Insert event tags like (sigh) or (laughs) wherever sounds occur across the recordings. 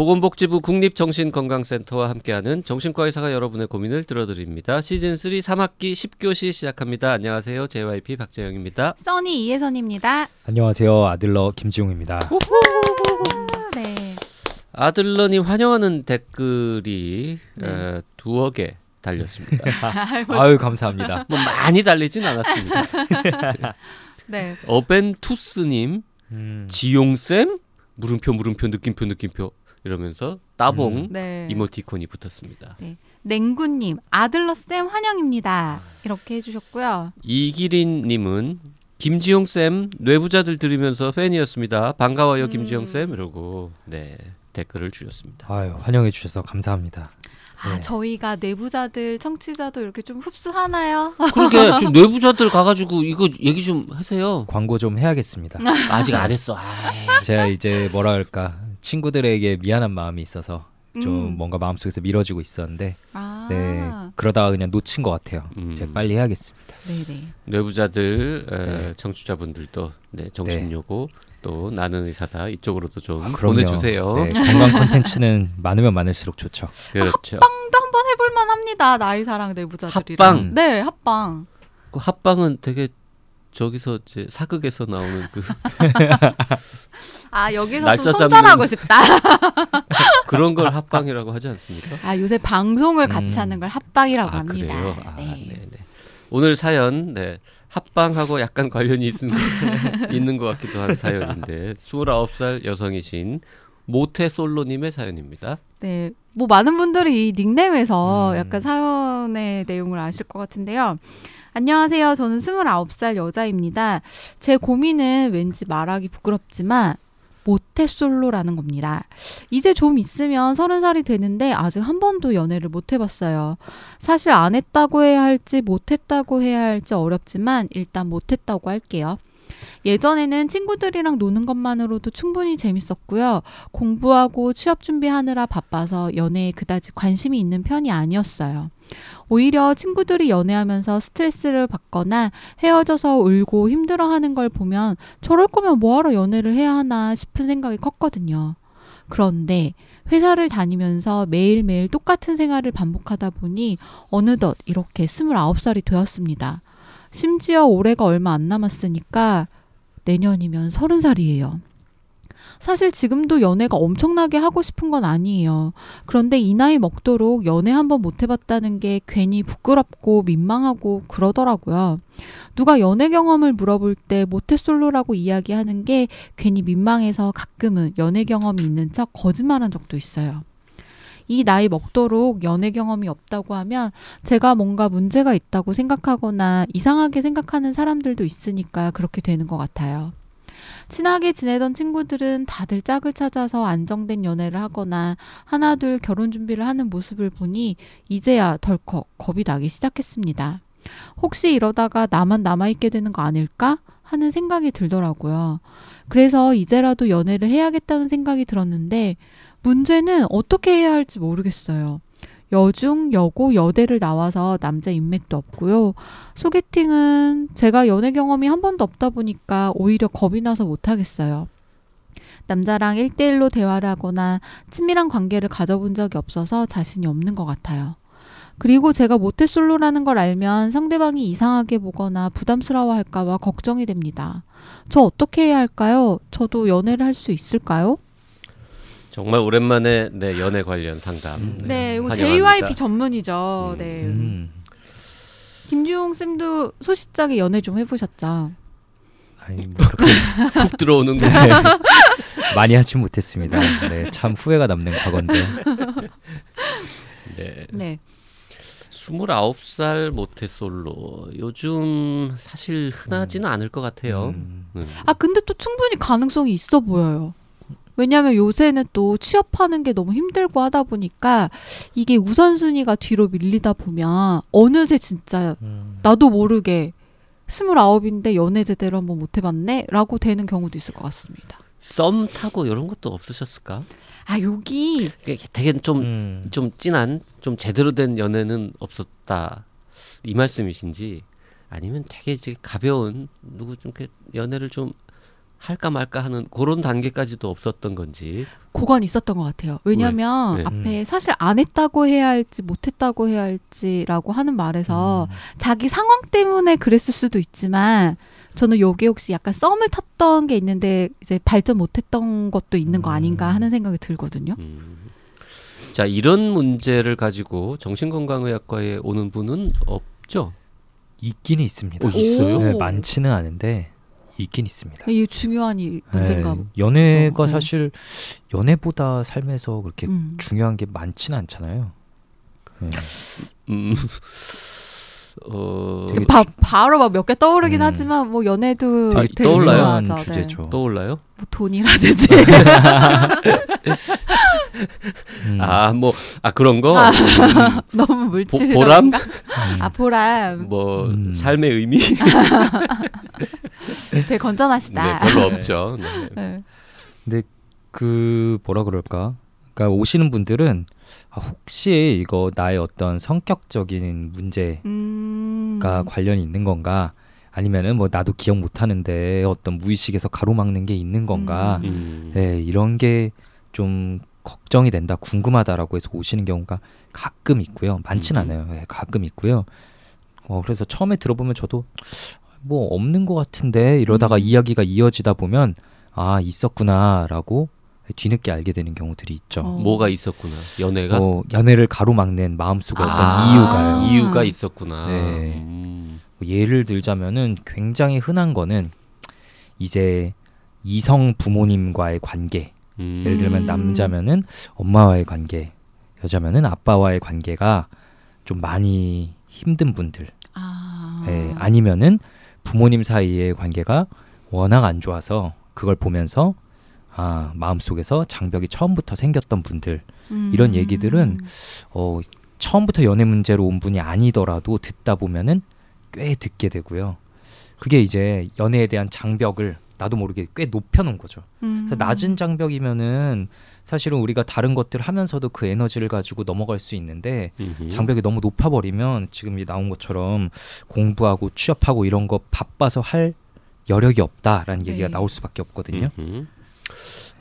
보건복지부 국립정신건강센터와 함께하는 정신과 의사가 여러분의 고민을 들어드립니다. 시즌 3 3학기 10교시 시작합니다. 안녕하세요. JYP 박재영입니다. 써니 이혜선입니다. 안녕하세요. 아들러 김지용입니다. 네. 아들러님 환영하는 댓글이 네. 에, 두어 개 달렸습니다. (laughs) 아유 감사합니다. 뭐 많이 달리진 않았습니다. (laughs) 네. 어벤투스님, 음, 지용 쌤, 물음표 물음표 느낌표 느낌표 이러면서 따봉 음. 네. 이모티콘이 붙었습니다. 냉구님 아들러 쌤 환영입니다. 이렇게 해주셨고요. 이기린님은 김지용 쌤 뇌부자들 들으면서 팬이었습니다. 반가워요 음. 김지용 쌤 이러고 네 댓글을 주셨습니다. 아유 환영해 주셔서 감사합니다. 아 네. 저희가 내부자들 청취자도 이렇게 좀 흡수하나요? 그러게 (laughs) 좀 뇌부자들 가가지고 이거 얘기 좀 하세요. 광고 좀 해야겠습니다. 아직 안 했어. 아이. 제가 이제 뭐라 할까 친구들에게 미안한 마음이 있어서 좀 음. 뭔가 마음속에서 미뤄지고 있었는데 아. 네 그러다가 그냥 놓친 것 같아요. 음. 제가 빨리 해야겠습니다. 네네. 뇌부자들 에, 청취자분들도 네, 정신요고 또 나는 의사다 이쪽으로도 좀 아, 그럼요. 보내주세요. 네, (laughs) 건강 콘텐츠는 많으면 많을수록 좋죠. 그렇죠. 합방도 한번 해볼만 합니다. 나이 사랑 내부자들이랑. 합방? 네 합방. 그 합방은 되게 저기서 이제 사극에서 나오는 그 (laughs) 아 여기서 날짜 좀 손절하고 싶다. (laughs) 그런 걸 합방이라고 하지 않습니까? 아 요새 방송을 같이 음. 하는 걸 합방이라고 아 합니다. 그래요? 아, 네. 네. 네 오늘 사연 네. 합방하고 약간 관련이 있는, (laughs) 있는 것 같기도 한 사연인데 29살 여성이신 모태 솔로님의 사연입니다. 네, 뭐 많은 분들이 이 닉네임에서 음. 약간 사연의 내용을 아실 것 같은데요. 안녕하세요. 저는 29살 여자입니다. 제 고민은 왠지 말하기 부끄럽지만 모태솔로라는 겁니다. 이제 좀 있으면 서른 살이 되는데 아직 한 번도 연애를 못 해봤어요. 사실 안 했다고 해야 할지 못 했다고 해야 할지 어렵지만 일단 못 했다고 할게요. 예전에는 친구들이랑 노는 것만으로도 충분히 재밌었고요. 공부하고 취업 준비하느라 바빠서 연애에 그다지 관심이 있는 편이 아니었어요. 오히려 친구들이 연애하면서 스트레스를 받거나 헤어져서 울고 힘들어하는 걸 보면 저럴 거면 뭐하러 연애를 해야 하나 싶은 생각이 컸거든요. 그런데 회사를 다니면서 매일매일 똑같은 생활을 반복하다 보니 어느덧 이렇게 29살이 되었습니다. 심지어 올해가 얼마 안 남았으니까 내년이면 30살이에요. 사실 지금도 연애가 엄청나게 하고 싶은 건 아니에요. 그런데 이 나이 먹도록 연애 한번 못 해봤다는 게 괜히 부끄럽고 민망하고 그러더라고요. 누가 연애 경험을 물어볼 때 모태솔로라고 이야기하는 게 괜히 민망해서 가끔은 연애 경험이 있는 척 거짓말한 적도 있어요. 이 나이 먹도록 연애 경험이 없다고 하면 제가 뭔가 문제가 있다고 생각하거나 이상하게 생각하는 사람들도 있으니까 그렇게 되는 것 같아요. 친하게 지내던 친구들은 다들 짝을 찾아서 안정된 연애를 하거나 하나둘 결혼 준비를 하는 모습을 보니 이제야 덜컥 겁이 나기 시작했습니다. 혹시 이러다가 나만 남아있게 되는 거 아닐까? 하는 생각이 들더라고요. 그래서 이제라도 연애를 해야겠다는 생각이 들었는데 문제는 어떻게 해야 할지 모르겠어요. 여중, 여고, 여대를 나와서 남자 인맥도 없고요. 소개팅은 제가 연애 경험이 한 번도 없다 보니까 오히려 겁이 나서 못하겠어요. 남자랑 1대1로 대화를 하거나 친밀한 관계를 가져본 적이 없어서 자신이 없는 것 같아요. 그리고 제가 모태솔로라는 걸 알면 상대방이 이상하게 보거나 부담스러워 할까봐 걱정이 됩니다. 저 어떻게 해야 할까요? 저도 연애를 할 수 있을까요? 정말 오랜만에 네, 연애 관련 상담. 음. 네, 이거 환영합니다. JYP 전문이죠. 음. 네. 음. 김주용 쌤도 소시적에 연애 좀 해보셨죠? 아니 뭐 그렇게 푹 들어오는 거. 네. (laughs) 많이 하지 못했습니다. 네, 참 후회가 남는 과거인데. 네. 네. 29살 모태솔로. 요즘 사실 흔하지는 않을 것 같아요. 음. 음. 아 근데 또 충분히 가능성이 있어 보여요. 왜냐하면 요새는 또 취업하는 게 너무 힘들고 하다 보니까 이게 우선순위가 뒤로 밀리다 보면 어느새 진짜 음. 나도 모르게 스물아홉인데 연애 제대로 한번 못 해봤네? 라고 되는 경우도 있을 것 같습니다. 썸 타고 이런 것도 없으셨을까? 아 여기 되게 좀 음. 좀 진한 좀 제대로 된 연애는 없었다 이 말씀이신지 아니면 되게 이제 가벼운 누구 좀 이렇게 연애를 좀 할까 말까 하는 그런 단계까지도 없었던 건지. 그건 있었던 것 같아요. 왜냐하면 왜? 네. 앞에 사실 안 했다고 해야 할지 못했다고 해야 할지라고 하는 말에서 음. 자기 상황 때문에 그랬을 수도 있지만 저는 여기 혹시 약간 썸을 탔던 게 있는데 이제 발전 못했던 것도 있는 거 아닌가 음. 하는 생각이 들거든요. 음. 자 이런 문제를 가지고 정신건강의학과에 오는 분은 없죠. 있긴 있습니다. 어, 있어요? 네, 오. 많지는 않은데 있긴 있습니다. 이게 중요한 이 문제인가 네, 보. 연애가 네. 사실 연애보다 삶에서 그렇게 음. 중요한 게 많지는 않잖아요. 네. 음. (laughs) 어, 바, 바로 막 몇 개 떠오르긴 음. 하지만 뭐 연애도 아, 되게 떠올라요? 중요하죠. 네. 주제죠. 떠올라요? 뭐 돈이라든지 (laughs) (laughs) 음. 아뭐 아 그런 거. 아. 음, 너무 보, 물질적인가? 보람? 음. 아 보람 뭐 음. 삶의 의미 (laughs) (laughs) 되게 건전하시다. 네, 별로 네. 없죠. 네. 네. 그 뭐라 그럴까? 그러니까 오시는 분들은 아, 혹시 이거 나의 어떤 성격적인 문제가 음. 관련이 있는 건가? 아니면은 뭐 나도 기억 못 하는데 어떤 무의식에서 가로막는 게 있는 건가? 음. 네, 이런 게 좀 걱정이 된다, 궁금하다라고 해서 오시는 경우가 가끔 있고요. 많진 음. 않아요. 네, 가끔 있고요. 어, 그래서 처음에 들어보면 저도 뭐 없는 것 같은데 이러다가 음. 이야기가 이어지다 보면 아 있었구나라고 뒤늦게 알게 되는 경우들이 있죠. 어. 뭐가 있었구나. 연애가 뭐 연애를 가로막는 마음속에 어떤 아, 이유가요. 이유가 있었구나. 네. 음. 뭐 예를 들자면은 굉장히 흔한 거는 이제 이성 부모님과의 관계. 음. 예를 들면 음. 남자면은 엄마와의 관계, 여자면은 아빠와의 관계가 좀 많이 힘든 분들. 아. 예, 아니면은 부모님 사이의 관계가 워낙 안 좋아서 그걸 보면서 아 마음속에서 장벽이 처음부터 생겼던 분들 음. 이런 얘기들은 어 처음부터 연애 문제로 온 분이 아니더라도 듣다 보면은 꽤 듣게 되고요. 그게 이제 연애에 대한 장벽을 나도 모르게 꽤 높여놓은 거죠. 음. 그래서 낮은 장벽이면은 사실은 우리가 다른 것들 하면서도 그 에너지를 가지고 넘어갈 수 있는데 음흠. 장벽이 너무 높아버리면 지금 이 나온 것처럼 공부하고 취업하고 이런 거 바빠서 할 여력이 없다라는 얘기가 네. 나올 수밖에 없거든요. 음흠.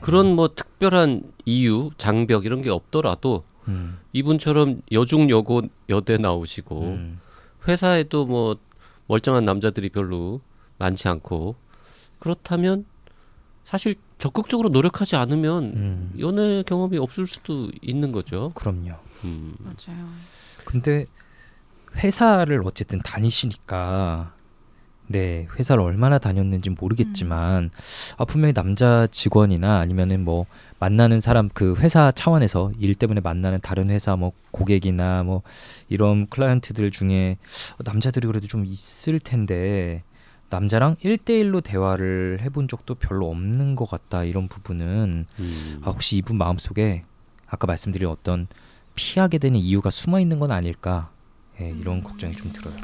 그런 뭐 특별한 이유, 장벽 이런 게 없더라도 음, 이분처럼 여중 여고 여대 나오시고 음, 회사에도 뭐 멀쩡한 남자들이 별로 많지 않고 그렇다면 사실 적극적으로 노력하지 않으면 음, 연애 경험이 없을 수도 있는 거죠. 그럼요. 음. 맞아요. 근데 회사를 어쨌든 다니시니까 네 회사를 얼마나 다녔는지 모르겠지만 아 분명히 남자 직원이나 아니면은 뭐 만나는 사람 그 회사 차원에서 일 때문에 만나는 다른 회사 뭐 고객이나 뭐 이런 클라이언트들 중에 남자들이 그래도 좀 있을 텐데 남자랑 일대일로 대화를 해본 적도 별로 없는 것 같다 이런 부분은 음. 아, 혹시 이분 마음속에 아까 말씀드린 어떤 피하게 되는 이유가 숨어 있는 건 아닐까 예, 이런 걱정이 좀 들어요.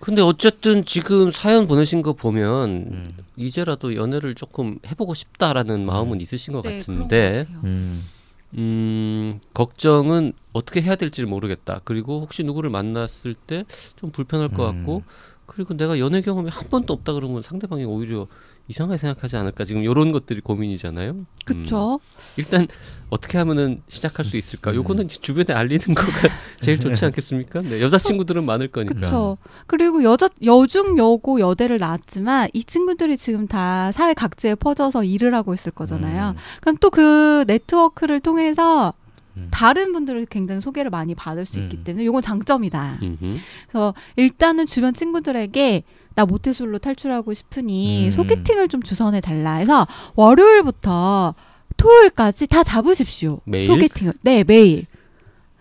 근데 어쨌든 지금 사연 보내신 거 보면 음. 이제라도 연애를 조금 해보고 싶다라는 마음은 있으신 것 네, 같은데. 음, 음, 걱정은 어떻게 해야 될지 모르겠다. 그리고 혹시 누구를 만났을 때 좀 불편할 것 음. 같고, 그리고 내가 연애 경험이 한 번도 없다 그러면 상대방이 오히려 이상하게 생각하지 않을까. 지금 이런 것들이 고민이잖아요. 음, 그쵸. 일단 어떻게 하면은 시작할 수 있을까? 음. 요거는 주변에 알리는 거가 (laughs) 제일 좋지 않겠습니까? 네, 여자친구들은 많을 거니까. 그쵸. 그리고 여자, 여중, 여고, 여대를 나왔지만 이 친구들이 지금 다 사회 각지에 퍼져서 일을 하고 있을 거잖아요. 음, 그럼 또 그 네트워크를 통해서 음. 다른 분들을 굉장히 소개를 많이 받을 수 있기 음. 때문에 이건 장점이다. 음흠. 그래서 일단은 주변 친구들에게 나 모태솔로 탈출하고 싶으니 음. 소개팅을 좀 주선해 달라 해서 월요일부터 토요일까지 다 잡으십시오. 매일? 소개팅을. 네, 매일.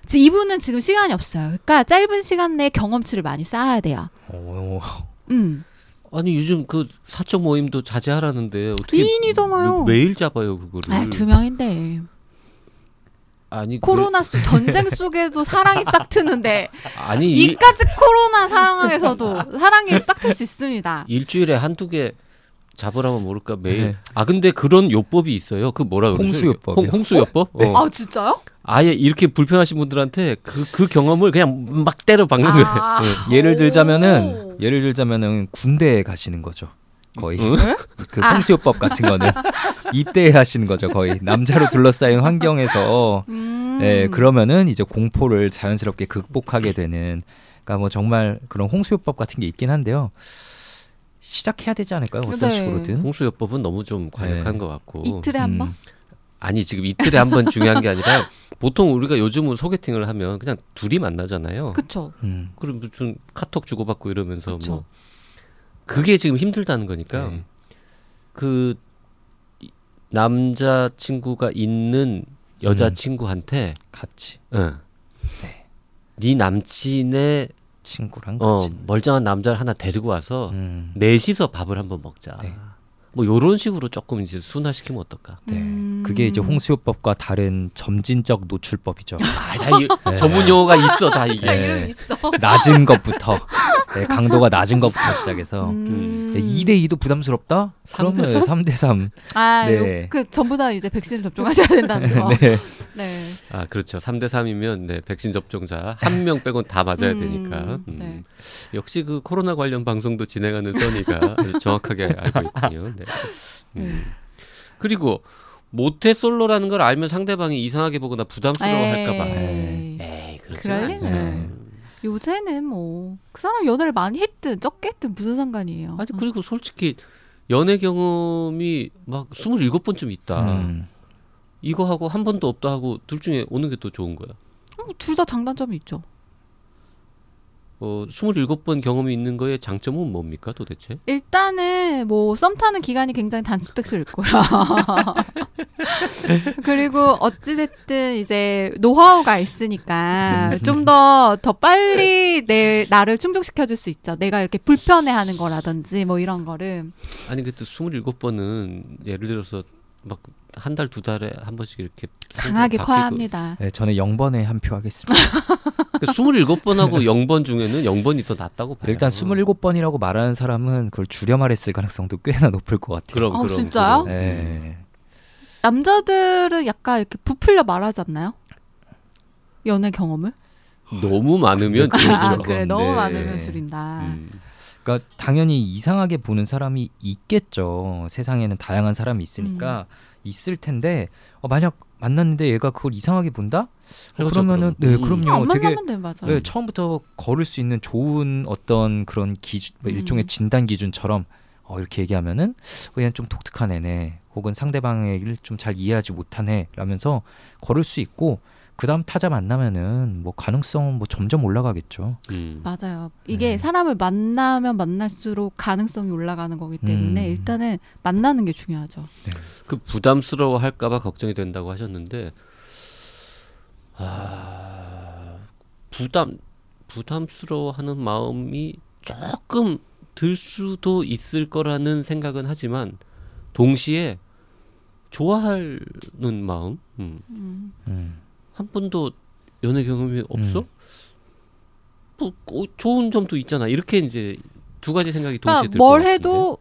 지- 이분은 지금 시간이 없어요. 그러니까 짧은 시간 내에 경험치를 많이 쌓아야 돼요. 어, 음. 아니 요즘 그 사적 모임도 자제하라는데 어떻게 2인이잖아요. 매- 매일 잡아요 그거를? 아, 두 명인데. 아니 그- 코로나 속 (laughs) 전쟁 속에도 사랑이 싹 트는데 아니 일, 이까지 코로나 상황에서도 사랑이 싹 틀 수 있습니다. 일주일에 한두 개 잡으라면 모를까 매일. 네. 아 근데 그런 요법이 있어요. 그 뭐라 그러죠? 홍수요법이요. 홍, 홍수요법? 어. 아 진짜요? 아예 이렇게 불편하신 분들한테 그 그 경험을 그냥 막 때려 박는 거예요. 아. 네. 예를 오. 들자면은 예를 들자면은 군대에 가시는 거죠. 거의 응? 그 홍수요법 같은 거는 입대하시는 거죠 거의 남자로 둘러싸인 환경에서 음. 네, 그러면은 이제 공포를 자연스럽게 극복하게 되는 그러니까 뭐 정말 그런 홍수요법 같은 게 있긴 한데요. 시작해야 되지 않을까요? 어떤 네. 식으로든. 홍수요법은 너무 좀 과격한 네. 것 같고 이틀에 한 음, 번? 아니 지금 이틀에 한 번 중요한 게 아니라 보통 우리가 요즘은 소개팅을 하면 그냥 둘이 만나잖아요. 그쵸. 음, 그럼 무슨 카톡 주고받고 이러면서 그쵸. 뭐 그게 지금 힘들다는 거니까 네. 그 이- 남자 친구가 있는 여자 친구한테 같이 응. 네 남친의 친구랑 어, 같이. 멀쩡한 남자를 하나 데리고 와서 음, 넷이서 밥을 한번 먹자. 네. 뭐 요런 식으로 조금 이제 순화시키면 어떨까? 네. 음. 그게 이제 홍수요법과 다른 점진적 노출법이죠. (laughs) 아, 다 이, 네. 전문 용어가 있어 다 이게. 야, 네. 이름 있어. 낮은 것부터 네, 강도가 낮은 것부터 시작해서 음. 네, 2대 2도 부담스럽다? 삼대 그러면 3대 3. 아, 네. 요, 그 전부 다 이제 백신을 접종하셔야 된다는 거. (laughs) 네. 네. 아 그렇죠. 3대 3이면 네, 백신 접종자 한 명 (laughs) 빼곤 다 맞아야 음, 되니까. 음. 네. 역시 그 코로나 관련 방송도 진행하는 써니가 아주 정확하게 알고 있군요. 네. (laughs) 음. 그리고 모태 솔로라는 걸 알면 상대방이 이상하게 보거나 부담스러워할까봐. 에이. 에이 그렇지 않죠. 요새는 뭐 그 사람 연애를 많이 했든 적게 했든 무슨 상관이에요. 아니 그리고 솔직히 연애 경험이 막 27번쯤 있다. 음, 이거 하고 한 번도 없다 하고 둘 중에 어느 게더 좋은 거야? 둘다 장단점이 있죠. 어, 27번 경험이 있는 거의 장점은 뭡니까 도대체? 일단은 뭐 썸 타는 기간이 굉장히 단축될 거야. (laughs) 그리고 어찌됐든 이제 노하우가 있으니까 좀더더 빨리 내 나를 충족시켜 줄 수 있죠. 내가 이렇게 불편해 하는 거라든지 뭐 이런 거를 아니 그때 27번은 예를 들어서 막 한 달 두 달에 한 번씩 이렇게 강하게 바뀌고- 커야 합니다. 네, 저는 0번에 한 표 하겠습니다. 그 27번하고 0번 중에는 0번이 더 낫다고 봐요. 일단 27번이라고 말하는 사람은 그걸 줄여 말했을 가능성도 꽤나 높을 것 같아요. 그럼 어, 그럼 진짜요? 그럼. 네. 남자들은 약간 이렇게 부풀려 말하지 않나요? 연애 경험을? 너무 많으면 그렇죠. 아, 그렇죠. 그래 너무 네. 많으면 줄인다. 음. 그러니까 당연히 이상하게 보는 사람이 있겠죠. 세상에는 다양한 사람이 있으니까 있을 텐데 어, 만약 만났는데 얘가 그걸 이상하게 본다? 어, 그렇죠, 그러면은 그럼. 네 음. 그럼요. 안 되게 만나면 돼 맞아. 네, 처음부터 걸을 수 있는 좋은 어떤 그런 기준, 뭐 음. 일종의 진단 기준처럼 어, 이렇게 얘기하면은 어, 얘는 좀 독특한 애네, 혹은 상대방의 일을 좀 잘 이해하지 못하네 라면서 걸을 수 있고 그 다음 타자 만나면은 뭐 가능성은 뭐 점점 올라가겠죠. 음. 맞아요. 이게 네. 사람을 만나면 만날수록 가능성이 올라가는 거기 때문에 음. 일단은 만나는 게 중요하죠. 그 부담스러워 할까봐 걱정이 된다고 하셨는데 아 부담 부담스러워하는 마음이 조금 들 수도 있을 거라는 생각은 하지만 동시에 좋아하는 마음 음. 음. 음. 한 번도 연애 경험이 없어? 음. 뭐 어, 좋은 점도 있잖아. 이렇게 이제 두 가지 생각이 동시에 그러니까 뭘 같은데. 해도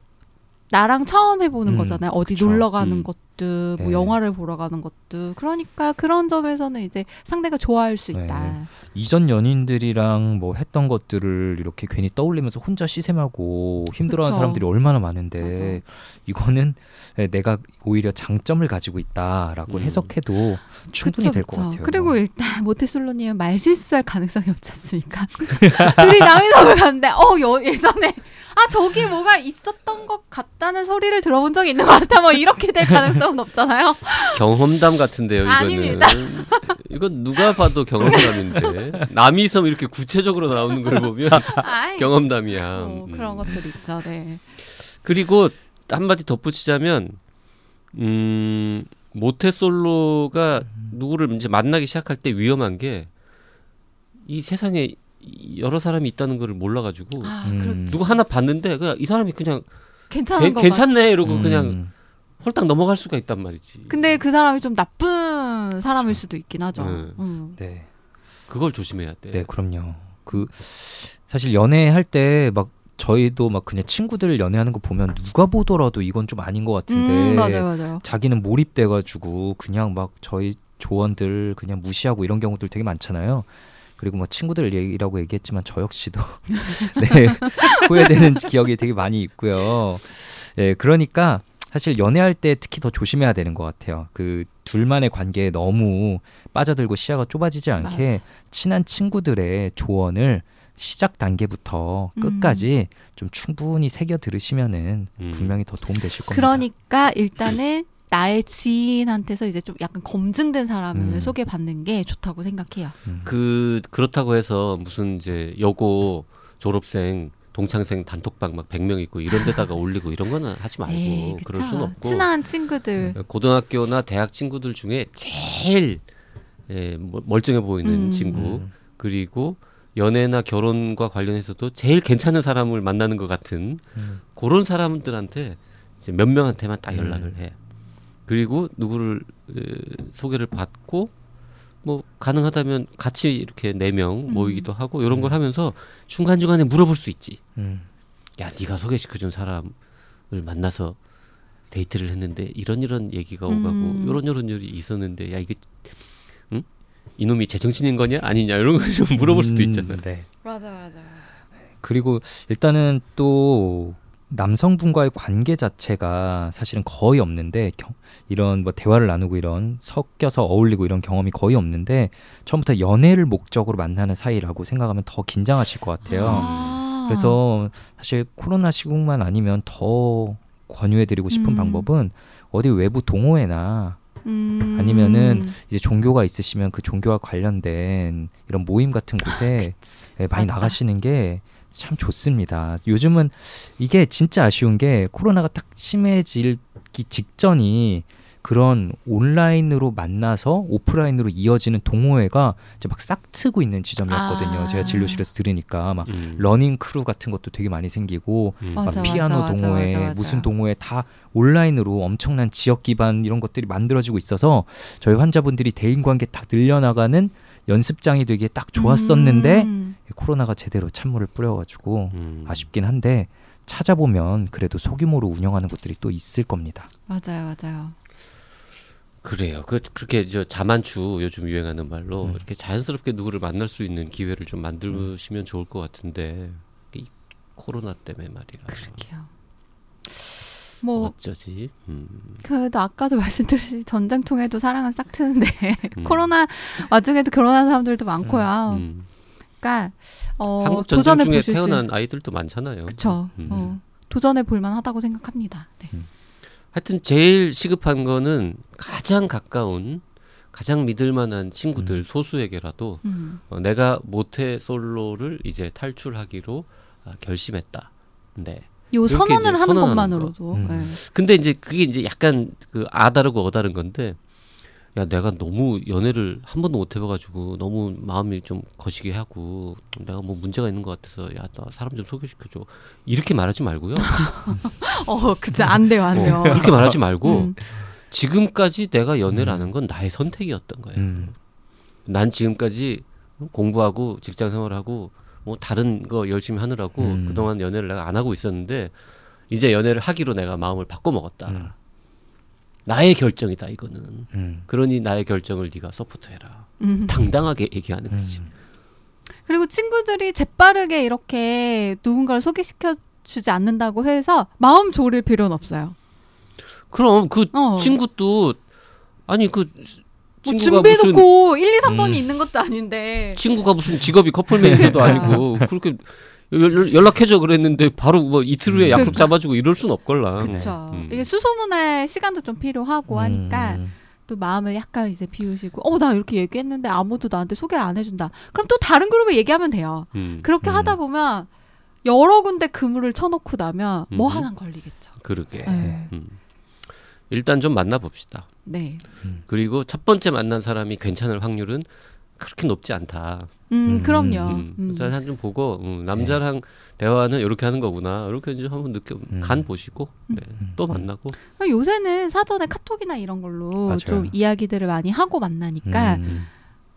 나랑 처음 해보는 음, 거잖아요. 어디 그쵸. 놀러 가는 음. 것도, 뭐 네. 영화를 보러 가는 것도. 그러니까 그런 점에서는 이제 상대가 좋아할 수 네. 있다. 이전 연인들이랑 뭐 했던 것들을 이렇게 괜히 떠올리면서 혼자 시샘하고 힘들어하는 그쵸. 사람들이 얼마나 많은데 맞아. 이거는 네, 내가 오히려 장점을 가지고 있다라고 음. 해석해도 충분히 될 것. 같아요. 그리고 일단 (laughs) 모태솔로님은 말 실수할 가능성이 없지 않습니까? (laughs) 둘이 남이섬을 갔는데 어 여, 예전에 아 저기 뭐가 있었던 것 같다는 소리를 들어본 적이 있는 것 같아 뭐 이렇게 될 가능성 은 없잖아요. 경험담 같은데요. 이거는 아닙니다. (laughs) 이건 누가 봐도 경험담인데 남이섬 이렇게 구체적으로 나오는 걸 보면 경험담이야. 뭐 음. 그런 것들 있죠. 네. 그리고 한마디 덧붙이자면 음, 모태솔로가 누구를 이제 만나기 시작할 때 위험한 게 이 세상에 이- 여러 사람이 있다는 걸 몰라가지고 아 음. 누구 하나 봤는데 그냥 이 사람이 그냥 괜찮은 괜- 거 괜찮네 이러고 음, 그냥 홀딱 넘어갈 수가 있단 말이지. 근데 그 사람이 좀 나쁜 사람일 수도 있긴 하죠. 네. 음. 네, 그걸 조심해야 돼. 네, 그럼요. 그 사실 연애할 때 막 저희도 막 그냥 친구들 연애하는 거 보면 누가 보더라도 이건 좀 아닌 것 같은데 음, 맞아요, 맞아요. 자기는 몰입돼가지고 그냥 막 저희 조언들 그냥 무시하고 이런 경우들 되게 많잖아요. 그리고 뭐 친구들 얘기라고 얘기했지만 저 역시도 (laughs) 네 후회되는 기억이 되게 많이 있고요. 예, 그러니까 사실 연애할 때 특히 더 조심해야 되는 것 같아요. 그 둘만의 관계에 너무 빠져들고 시야가 좁아지지 않게 친한 친구들의 조언을 시작 단계부터 음. 끝까지 좀 충분히 새겨 들으시면은 음. 분명히 더 도움 되실 겁니다. 그러니까 일단은 나의 지인한테서 이제 좀 약간 검증된 사람을 음. 소개받는 게 좋다고 생각해요. 음. 그 그렇다고 해서 무슨 이제 여고 졸업생 동창생 단톡방 막 100명 있고 이런 데다가 (laughs) 올리고 이런 거는 하지 말고 에이, 그럴 그쵸. 순 없고 친한 친구들. 고등학교나 대학 친구들 중에 제일 예, 멀- 멀쩡해 보이는 음. 친구 음. 그리고 연애나 결혼과 관련해서도 제일 괜찮은 사람을 만나는 것 같은 음. 그런 사람들한테 이제 몇 명한테만 딱 연락을 음. 해. 그리고 누구를 에, 소개를 받고 뭐 가능하다면 같이 이렇게 네명 음. 모이기도 하고 이런 걸 하면서 중간 중간에 물어볼 수 있지. 음. 야, 네가 소개시켜준 사람을 만나서 데이트를 했는데 이런 이런 얘기가 오가고 음. 이런 이런 일이 있었는데 야 이게 응? 이놈이 제정신인 거냐 아니냐 이런 거좀 물어볼 수도 음, 있잖아. 네. 맞아 맞아 맞아. 그리고 일단은 또 남성분과의 관계 자체가 사실은 거의 없는데 겨- 이런 뭐 대화를 나누고 이런 섞여서 어울리고 이런 경험이 거의 없는데 처음부터 연애를 목적으로 만나는 사이라고 생각하면 더 긴장하실 것 같아요. 아. 그래서 사실 코로나 시국만 아니면 더 권유해드리고 싶은 음. 방법은 어디 외부 동호회나 음. 아니면은 이제 종교가 있으시면 그 종교와 관련된 이런 모임 같은 곳에 예, 많이 맞다. 나가시는 게 참 좋습니다. 요즘은 이게 진짜 아쉬운 게 코로나가 딱 심해지기 직전이 그런 온라인으로 만나서 오프라인으로 이어지는 동호회가 이제 막 싹 트고 있는 지점이었거든요. 아. 제가 진료실에서 들으니까 막 음. running crew 같은 것도 되게 많이 생기고 음. 막 맞아, 피아노 맞아, 동호회 맞아, 맞아. 무슨 동호회 다 온라인으로 엄청난 지역 기반 이런 것들이 만들어지고 있어서 저희 환자분들이 대인 관계 딱 늘려나가는 연습장이 되게 딱 좋았었는데 음. 코로나가 제대로 찬물을 뿌려가지고 음. 아쉽긴 한데 찾아보면 그래도 소규모로 운영하는 곳들이 또 있을 겁니다. 맞아요 맞아요. 그래요. 그 그렇게 저 자만추 요즘 유행하는 말로 음. 이렇게 자연스럽게 누구를 만날 수 있는 기회를 좀 만드시면 좋을 것 같은데 이 코로나 때문에 말이야. 그렇게요. 뭐 어쩌지? 음. 그래도 아까도 (laughs) 말씀드렸듯이 전쟁통에도 사랑은 싹 트는데 음. 코로나 와중에도 결혼한 사람들도 많고요. 음. 그러니까 어, 한국 전쟁 중에 태어난 아이들도 많잖아요. 그쵸. 음. 어, 도전해 볼만하다고 생각합니다. 네. 하여튼 제일 시급한 거는 가장 가까운 가장 믿을 만한 친구들 음. 소수에게라도 음. 어, 내가 모태 솔로를 이제 탈출하기로 아, 결심했다. 네. 요 선언을 하는 것만으로도 거. 음. 네. 근데 이제 그게 이제 약간 그 아다르고 어다른 건데 야 내가 너무 연애를 한 번도 못 해봐가지고 너무 마음이 좀 거시게 하고 내가 뭐 문제가 있는 것 같아서 야 나 사람 좀 소개시켜줘 이렇게 말하지 말고요 (laughs) 어, 그치 안 돼요, 안 돼요. 어, 그렇게 말하지 말고 음. 지금까지 내가 연애를 음. 하는 건 나의 선택이었던 거예요 음. 난 지금까지 공부하고 직장 생활하고 뭐 다른 거 열심히 하느라고 음. 그동안 연애를 내가 안 하고 있었는데 이제 연애를 하기로 내가 마음을 바꿔 먹었다. 음. 나의 결정이다 이거는. 음. 그러니 나의 결정을 네가 support해라. 음. 당당하게 얘기하는 거지. 음. 그리고 친구들이 재빠르게 이렇게 누군가를 소개시켜 주지 않는다고 해서 마음 졸일 필요는 없어요. 그럼 그 어. 친구도 아니 그뭐 친구가 무슨 준비해놓고 1, 2, 3번이 음. 있는 것도 아닌데. 친구가 무슨 직업이 커플 매니저도 그러니까. 아니고 그렇게 연- 연락해줘 그랬는데 바로 뭐 이틀 후에 음. 약속 그러니까. 잡아주고 이럴 순 없걸라. 그렇죠. 음. 이게 수소문할 시간도 좀 필요하고 하니까 음. 또 마음을 약간 이제 비우시고 어 나 이렇게 얘기했는데 아무도 나한테 소개를 안 해준다. 그럼 또 다른 그룹에 얘기하면 돼요. 음. 그렇게 음. 하다 보면 여러 군데 그물을 쳐놓고 나면 뭐 음. 하나 걸리겠죠. 그러게. 네. 음. 일단 좀 만나봅시다. 네. 그리고 첫 번째 만난 사람이 괜찮을 확률은 그렇게 높지 않다. 음, 음, 그럼요. 음. 음. 일단 한좀 보고 음, 남자랑 대화는 이렇게 하는 거구나. 이렇게 이제 한번 느껴 음. 간 보시고 네, 음. 또 만나고. 요새는 사전에 카톡이나 이런 걸로 맞아요. 좀 이야기들을 많이 하고 만나니까 음.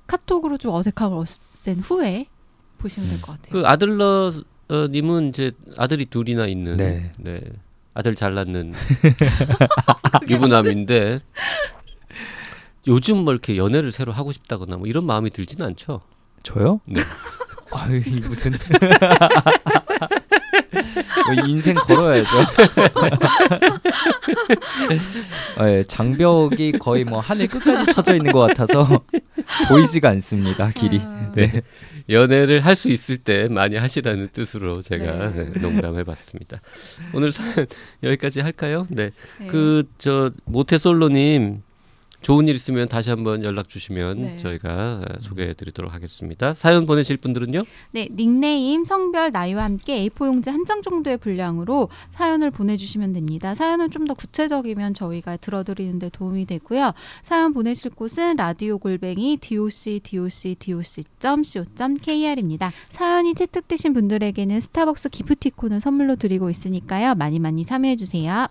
카톡으로 좀 어색함을 없앤 후에 보시면 될 것 같아요. 그 아들러 어, 님은 이제 아들이 둘이나 있는 네. 네. 아들 잘 낳는 (laughs) 유부남인데 요즘 뭐 이렇게 연애를 새로 하고 싶다거나 뭐 이런 마음이 들지는 않죠. 저요? 네. (laughs) 아유 이 무슨 (laughs) 뭐 인생 걸어야죠. 네, (laughs) 장벽이 거의 뭐 하늘 끝까지 쳐져 있는 것 같아서 보이지가 않습니다 길이. 아. 네. 연애를 할 수 있을 때 많이 하시라는 뜻으로 제가 네. 네, 농담해봤습니다. 오늘 사연 여기까지 할까요? 네. 네. 그저 모태솔로님 좋은 일 있으면 다시 한번 연락 주시면 네. 저희가 소개해 드리도록 하겠습니다. 사연 보내실 분들은요? 네, 닉네임, 성별, 나이와 함께 A4 용지 한 장 정도의 분량으로 사연을 보내 주시면 됩니다. 사연은 좀 더 구체적이면 저희가 들어 드리는데 도움이 되고요. 사연 보내실 곳은 라디오 골뱅이 doc doc doc co kr입니다. 사연이 채택되신 분들에게는 스타벅스 기프티콘을 선물로 드리고 있으니까요. 많이 많이 참여해 주세요.